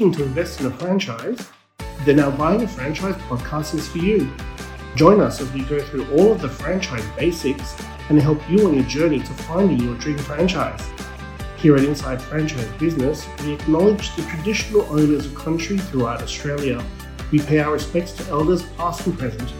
looking to invest in a franchise? Then our Buying a Franchise podcast is for you. Join us as we go through all of the franchise basics and help you on your journey to finding your dream franchise. Here at Inside Franchise Business, we acknowledge the traditional owners of country throughout Australia. We pay our respects to elders past and present.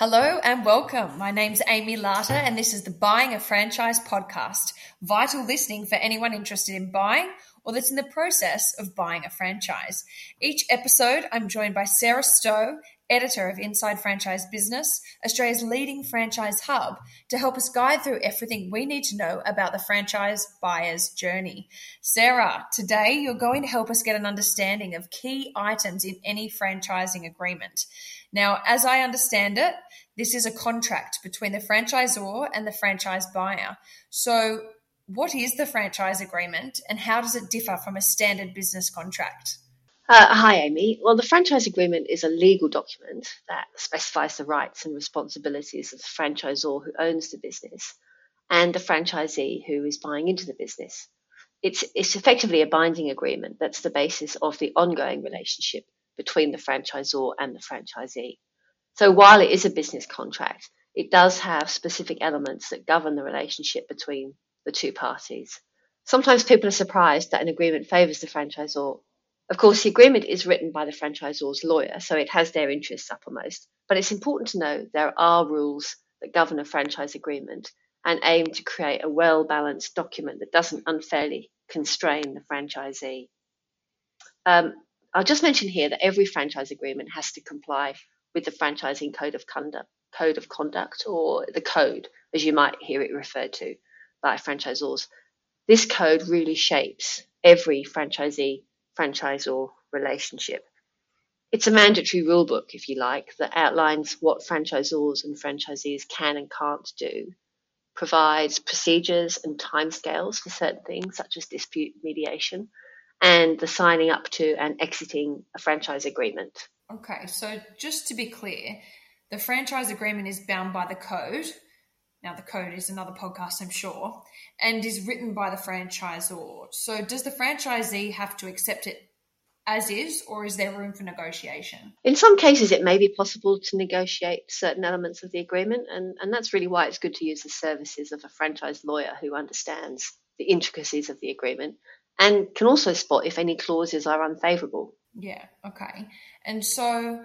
Hello and welcome. My name's Amy Larter, and this is the Buying a Franchise podcast. Vital listening for anyone interested in buying or that's in the process of buying a franchise. Each episode, I'm joined by Sarah Stowe, editor of Inside Franchise Business, Australia's leading franchise hub, to help us guide through everything we need to know about the franchise buyer's journey. Sarah, today you're going to help us get an understanding of key items in any franchising agreement. Now, as I understand it, this is a contract between the franchisor and the franchise buyer. So, what is the franchise agreement and how does it differ from a standard business contract? Uh, hi, Amy. Well, the franchise agreement is a legal document that specifies the rights and responsibilities of the franchisor who owns the business and the franchisee who is buying into the business. It's, it's effectively a binding agreement that's the basis of the ongoing relationship between the franchisor and the franchisee. So while it is a business contract, it does have specific elements that govern the relationship between the two parties. Sometimes people are surprised that an agreement favours the franchisor. Of course, the agreement is written by the franchisor's lawyer, so it has their interests uppermost. But it's important to know there are rules that govern a franchise agreement and aim to create a well balanced document that doesn't unfairly constrain the franchisee. Um, I'll just mention here that every franchise agreement has to comply with the franchising code of conduct, code of conduct, or the code, as you might hear it referred to by franchisors. This code really shapes every franchisee franchisor relationship. It's a mandatory rule book, if you like, that outlines what franchisors and franchisees can and can't do, provides procedures and timescales for certain things, such as dispute mediation, and the signing up to and exiting a franchise agreement. Okay, so just to be clear, the franchise agreement is bound by the code. Now, the code is another podcast, I'm sure, and is written by the franchisor. So, does the franchisee have to accept it as is, or is there room for negotiation? In some cases, it may be possible to negotiate certain elements of the agreement, and, and that's really why it's good to use the services of a franchise lawyer who understands the intricacies of the agreement and can also spot if any clauses are unfavourable. Yeah, okay. And so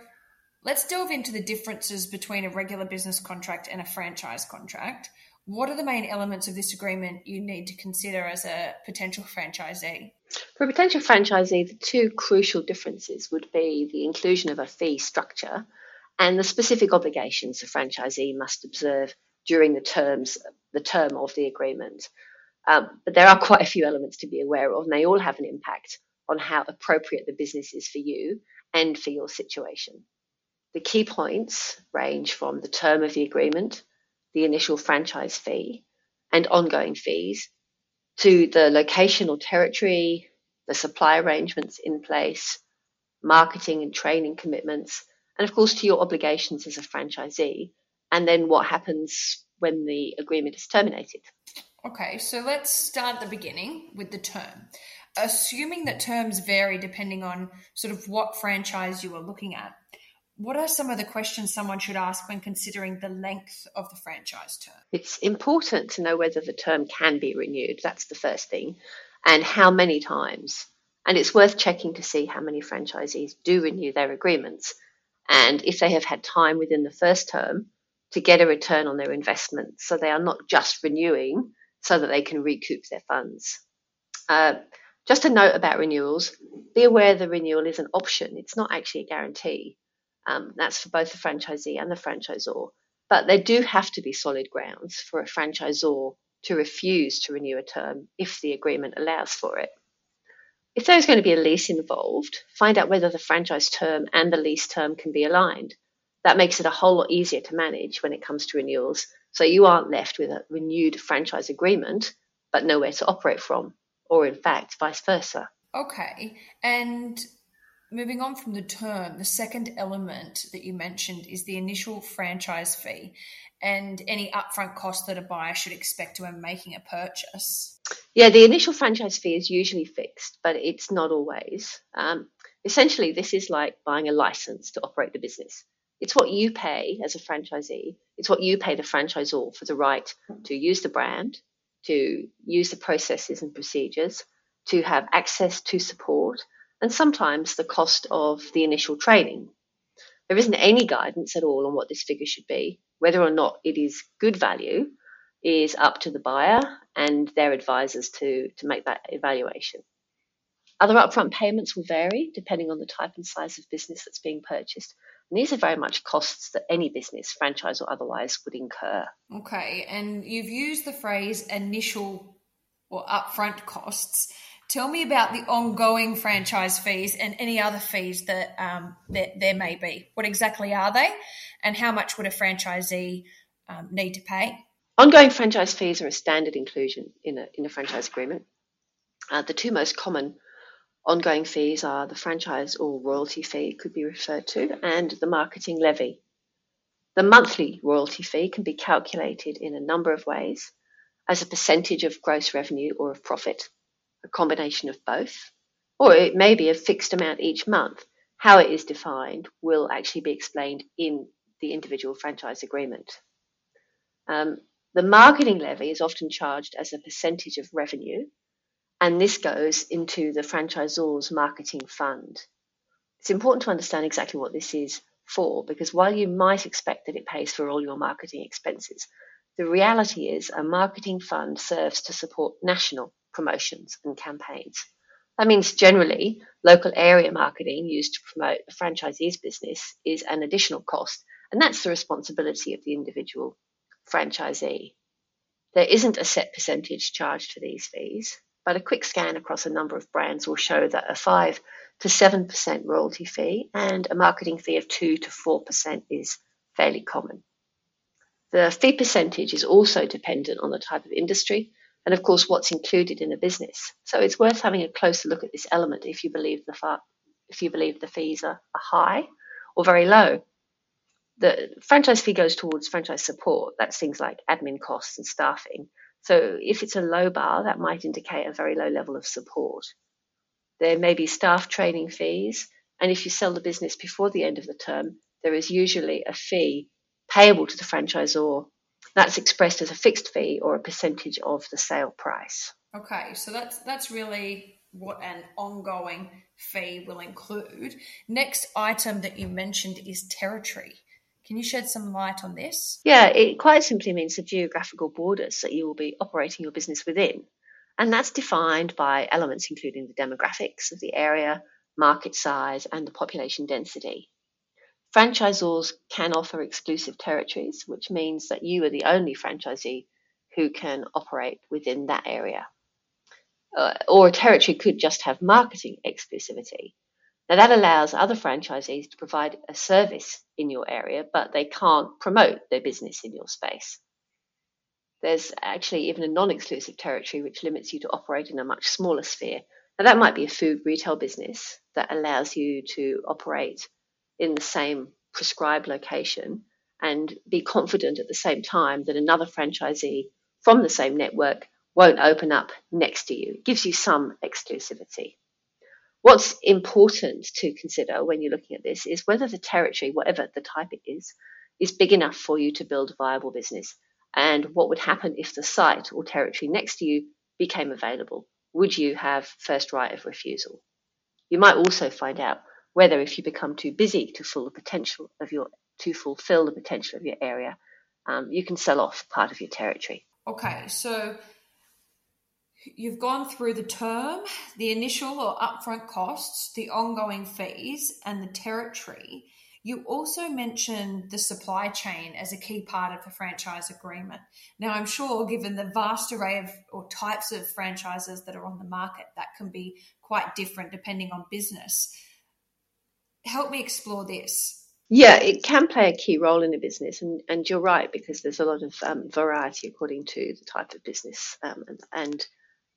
let's delve into the differences between a regular business contract and a franchise contract. What are the main elements of this agreement you need to consider as a potential franchisee? For a potential franchisee, the two crucial differences would be the inclusion of a fee structure and the specific obligations the franchisee must observe during the terms the term of the agreement. Um, but there are quite a few elements to be aware of, and they all have an impact on how appropriate the business is for you and for your situation. The key points range from the term of the agreement, the initial franchise fee, and ongoing fees, to the location or territory, the supply arrangements in place, marketing and training commitments, and of course to your obligations as a franchisee, and then what happens when the agreement is terminated. Okay, so let's start at the beginning with the term. Assuming that terms vary depending on sort of what franchise you are looking at, what are some of the questions someone should ask when considering the length of the franchise term? It's important to know whether the term can be renewed. That's the first thing. And how many times. And it's worth checking to see how many franchisees do renew their agreements. And if they have had time within the first term to get a return on their investment. So they are not just renewing so that they can recoup their funds. Uh, just a note about renewals be aware the renewal is an option, it's not actually a guarantee. Um, that's for both the franchisee and the franchisor. But there do have to be solid grounds for a franchisor to refuse to renew a term if the agreement allows for it. If there is going to be a lease involved, find out whether the franchise term and the lease term can be aligned. That makes it a whole lot easier to manage when it comes to renewals so you aren't left with a renewed franchise agreement, but nowhere to operate from, or in fact, vice versa. Okay. And Moving on from the term, the second element that you mentioned is the initial franchise fee and any upfront cost that a buyer should expect when making a purchase. Yeah, the initial franchise fee is usually fixed, but it's not always. Um, essentially, this is like buying a license to operate the business. It's what you pay as a franchisee, it's what you pay the franchisor for the right to use the brand, to use the processes and procedures, to have access to support, and sometimes the cost of the initial training. There isn't any guidance at all on what this figure should be. Whether or not it is good value is up to the buyer and their advisors to, to make that evaluation. Other upfront payments will vary depending on the type and size of business that's being purchased. And these are very much costs that any business, franchise or otherwise, would incur. Okay, and you've used the phrase initial or upfront costs. Tell me about the ongoing franchise fees and any other fees that um, there, there, may be. What exactly are they, and how much would a franchisee um, need to pay? Ongoing franchise fees are a standard inclusion in a, in a franchise agreement. Uh, the two most common ongoing fees are the franchise or royalty fee, could be referred to, and the marketing levy. The monthly royalty fee can be calculated in a number of ways as a percentage of gross revenue or of profit a combination of both, or it may be a fixed amount each month. How it is defined will actually be explained in the individual franchise agreement. Um, the marketing levy is often charged as a percentage of revenue, and this goes into the franchisor's marketing fund. It's important to understand exactly what this is for because while you might expect that it pays for all your marketing expenses, the reality is a marketing fund serves to support national promotions and campaigns. That means generally local area marketing used to promote a franchisee's business is an additional cost, and that's the responsibility of the individual franchisee. There isn't a set percentage charged for these fees, but a quick scan across a number of brands will show that a 5 to 7% royalty fee and a marketing fee of 2 to 4% is fairly common. The fee percentage is also dependent on the type of industry and of course what's included in the business. So it's worth having a closer look at this element if you believe the fa- if you believe the fees are, are high or very low. The franchise fee goes towards franchise support. That's things like admin costs and staffing. So if it's a low bar, that might indicate a very low level of support. There may be staff training fees, and if you sell the business before the end of the term, there is usually a fee payable to the franchisor that's expressed as a fixed fee or a percentage of the sale price. Okay, so that's that's really what an ongoing fee will include. Next item that you mentioned is territory. Can you shed some light on this? Yeah, it quite simply means the geographical borders that you will be operating your business within. And that's defined by elements including the demographics of the area, market size, and the population density. Franchisors can offer exclusive territories, which means that you are the only franchisee who can operate within that area. Uh, or a territory could just have marketing exclusivity. Now, that allows other franchisees to provide a service in your area, but they can't promote their business in your space. There's actually even a non exclusive territory which limits you to operate in a much smaller sphere. Now, that might be a food retail business that allows you to operate in the same prescribed location and be confident at the same time that another franchisee from the same network won't open up next to you. It gives you some exclusivity. What's important to consider when you're looking at this is whether the territory, whatever the type it is, is big enough for you to build a viable business and what would happen if the site or territory next to you became available. Would you have first right of refusal? You might also find out whether if you become too busy to full the potential of your to fulfill the potential of your area, um, you can sell off part of your territory. Okay, so you've gone through the term, the initial or upfront costs, the ongoing fees, and the territory. You also mentioned the supply chain as a key part of the franchise agreement. Now, I'm sure, given the vast array of or types of franchises that are on the market, that can be quite different depending on business help me explore this. Yeah, it can play a key role in a business, and, and you're right because there's a lot of um, variety according to the type of business um, and, and,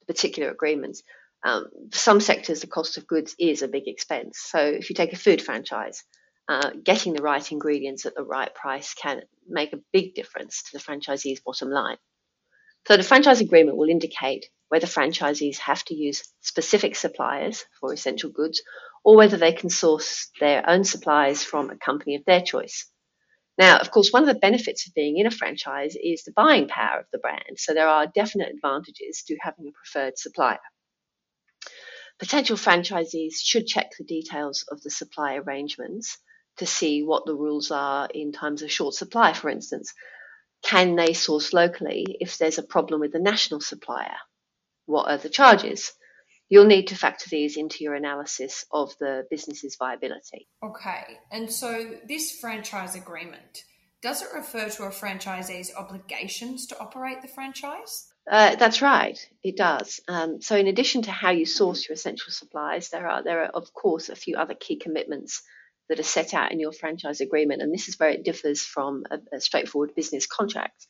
particular agreements. Um, some sectors, the cost of goods is a big expense. So if you take a food franchise, uh, getting the right ingredients at the right price can make a big difference to the franchisee's bottom line. So the franchise agreement will indicate whether franchisees have to use specific suppliers for essential goods or whether they can source their own supplies from a company of their choice. Now, of course, one of the benefits of being in a franchise is the buying power of the brand. So there are definite advantages to having a preferred supplier. Potential franchisees should check the details of the supply arrangements to see what the rules are in times of short supply, for instance. Can they source locally if there's a problem with the national supplier? What are the charges? You'll need to factor these into your analysis of the business's viability. Okay, and so this franchise agreement does it refer to a franchisee's obligations to operate the franchise? Uh, that's right, it does. Um, so, in addition to how you source your essential supplies, there are there are of course a few other key commitments that are set out in your franchise agreement, and this is where it differs from a, a straightforward business contract.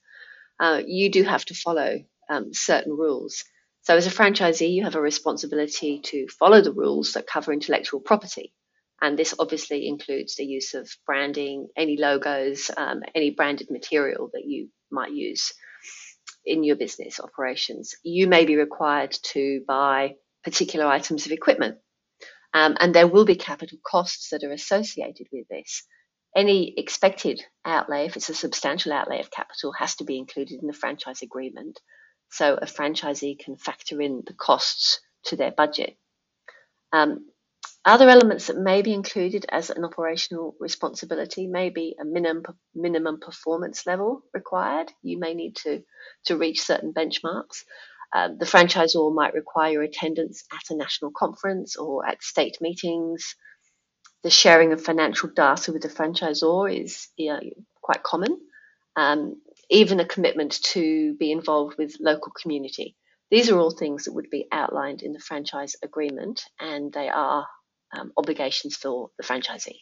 Uh, you do have to follow um, certain rules. So, as a franchisee, you have a responsibility to follow the rules that cover intellectual property. And this obviously includes the use of branding, any logos, um, any branded material that you might use in your business operations. You may be required to buy particular items of equipment, um, and there will be capital costs that are associated with this. Any expected outlay, if it's a substantial outlay of capital, has to be included in the franchise agreement. So a franchisee can factor in the costs to their budget. Um, other elements that may be included as an operational responsibility may be a minimum minimum performance level required. You may need to to reach certain benchmarks. Um, the franchisor might require attendance at a national conference or at state meetings. The sharing of financial data with the franchisor is you know, quite common. Um, even a commitment to be involved with local community. These are all things that would be outlined in the franchise agreement, and they are um, obligations for the franchisee.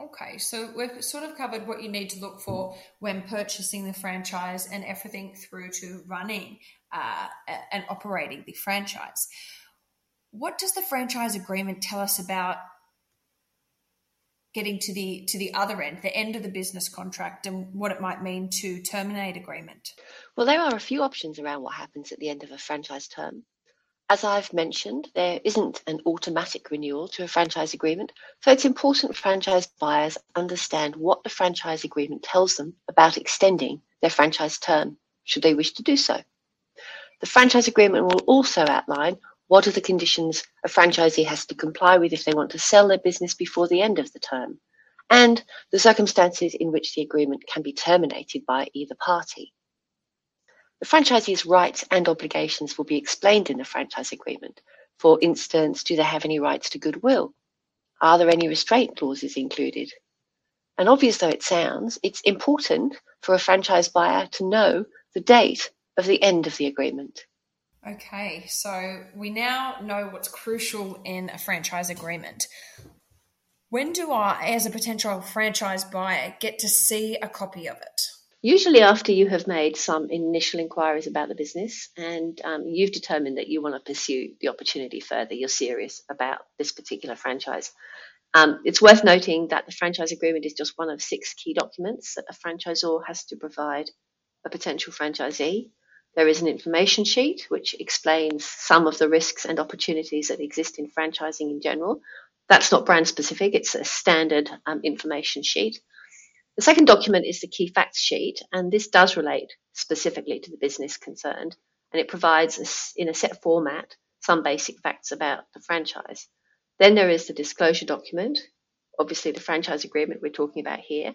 Okay, so we've sort of covered what you need to look for when purchasing the franchise and everything through to running uh, and operating the franchise. What does the franchise agreement tell us about getting to the to the other end, the end of the business contract, and what it might mean to terminate agreement? Well, there are a few options around what happens at the end of a franchise term. As I've mentioned, there isn't an automatic renewal to a franchise agreement, so it's important franchise buyers understand what the franchise agreement tells them about extending their franchise term, should they wish to do so. The franchise agreement will also outline what are the conditions a franchisee has to comply with if they want to sell their business before the end of the term, and the circumstances in which the agreement can be terminated by either party. The franchisee's rights and obligations will be explained in the franchise agreement. For instance, do they have any rights to goodwill? Are there any restraint clauses included? And obvious though it sounds, it's important for a franchise buyer to know the date of the end of the agreement. Okay, so we now know what's crucial in a franchise agreement. When do I, as a potential franchise buyer, get to see a copy of it? usually after you have made some initial inquiries about the business and um, you've determined that you want to pursue the opportunity further, you're serious about this particular franchise. Um, it's worth noting that the franchise agreement is just one of six key documents that a franchisor has to provide a potential franchisee. There is an information sheet which explains some of the risks and opportunities that exist in franchising in general. That's not brand specific, it's a standard um, information sheet. The second document is the key facts sheet, and this does relate specifically to the business concerned, and it provides, us in a set format, some basic facts about the franchise. Then there is the disclosure document, obviously the franchise agreement we're talking about here,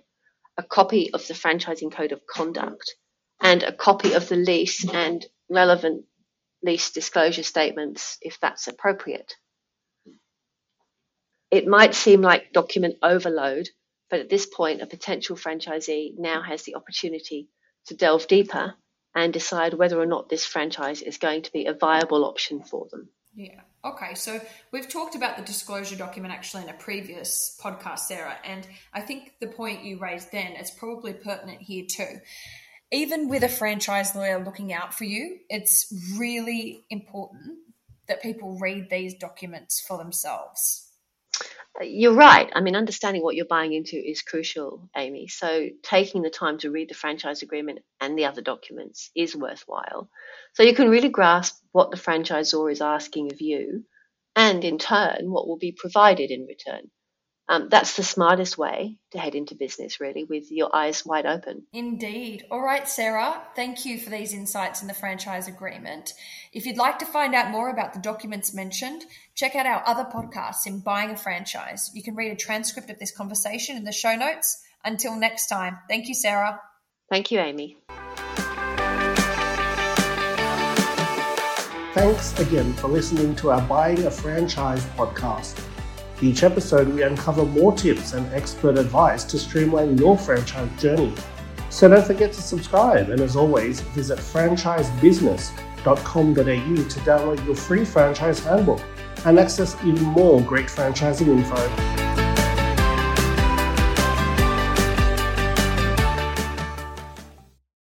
a copy of the franchising code of conduct, and a copy of the lease and relevant lease disclosure statements if that's appropriate. It might seem like document overload, but at this point, a potential franchisee now has the opportunity to delve deeper and decide whether or not this franchise is going to be a viable option for them. Yeah. Okay. So we've talked about the disclosure document actually in a previous podcast, Sarah, and I think the point you raised then is probably pertinent here too. Even with a franchise lawyer looking out for you, it's really important that people read these documents for themselves? Uh, you're right. I mean, understanding what you're buying into is crucial, Amy. So, taking the time to read the franchise agreement and the other documents is worthwhile. So, you can really grasp what the franchisor is asking of you and, in turn, what will be provided in return um, that's the smartest way to head into business, really, with your eyes wide open. Indeed. All right, Sarah, thank you for these insights in the franchise agreement. If you'd like to find out more about the documents mentioned, check out our other podcasts in Buying a Franchise. You can read a transcript of this conversation in the show notes. Until next time, thank you, Sarah. Thank you, Amy. Thanks again for listening to our Buying a Franchise podcast. Each episode, we uncover more tips and expert advice to streamline your franchise journey. So don't forget to subscribe, and as always, visit franchisebusiness.com.au to download your free franchise handbook and access even more great franchising info.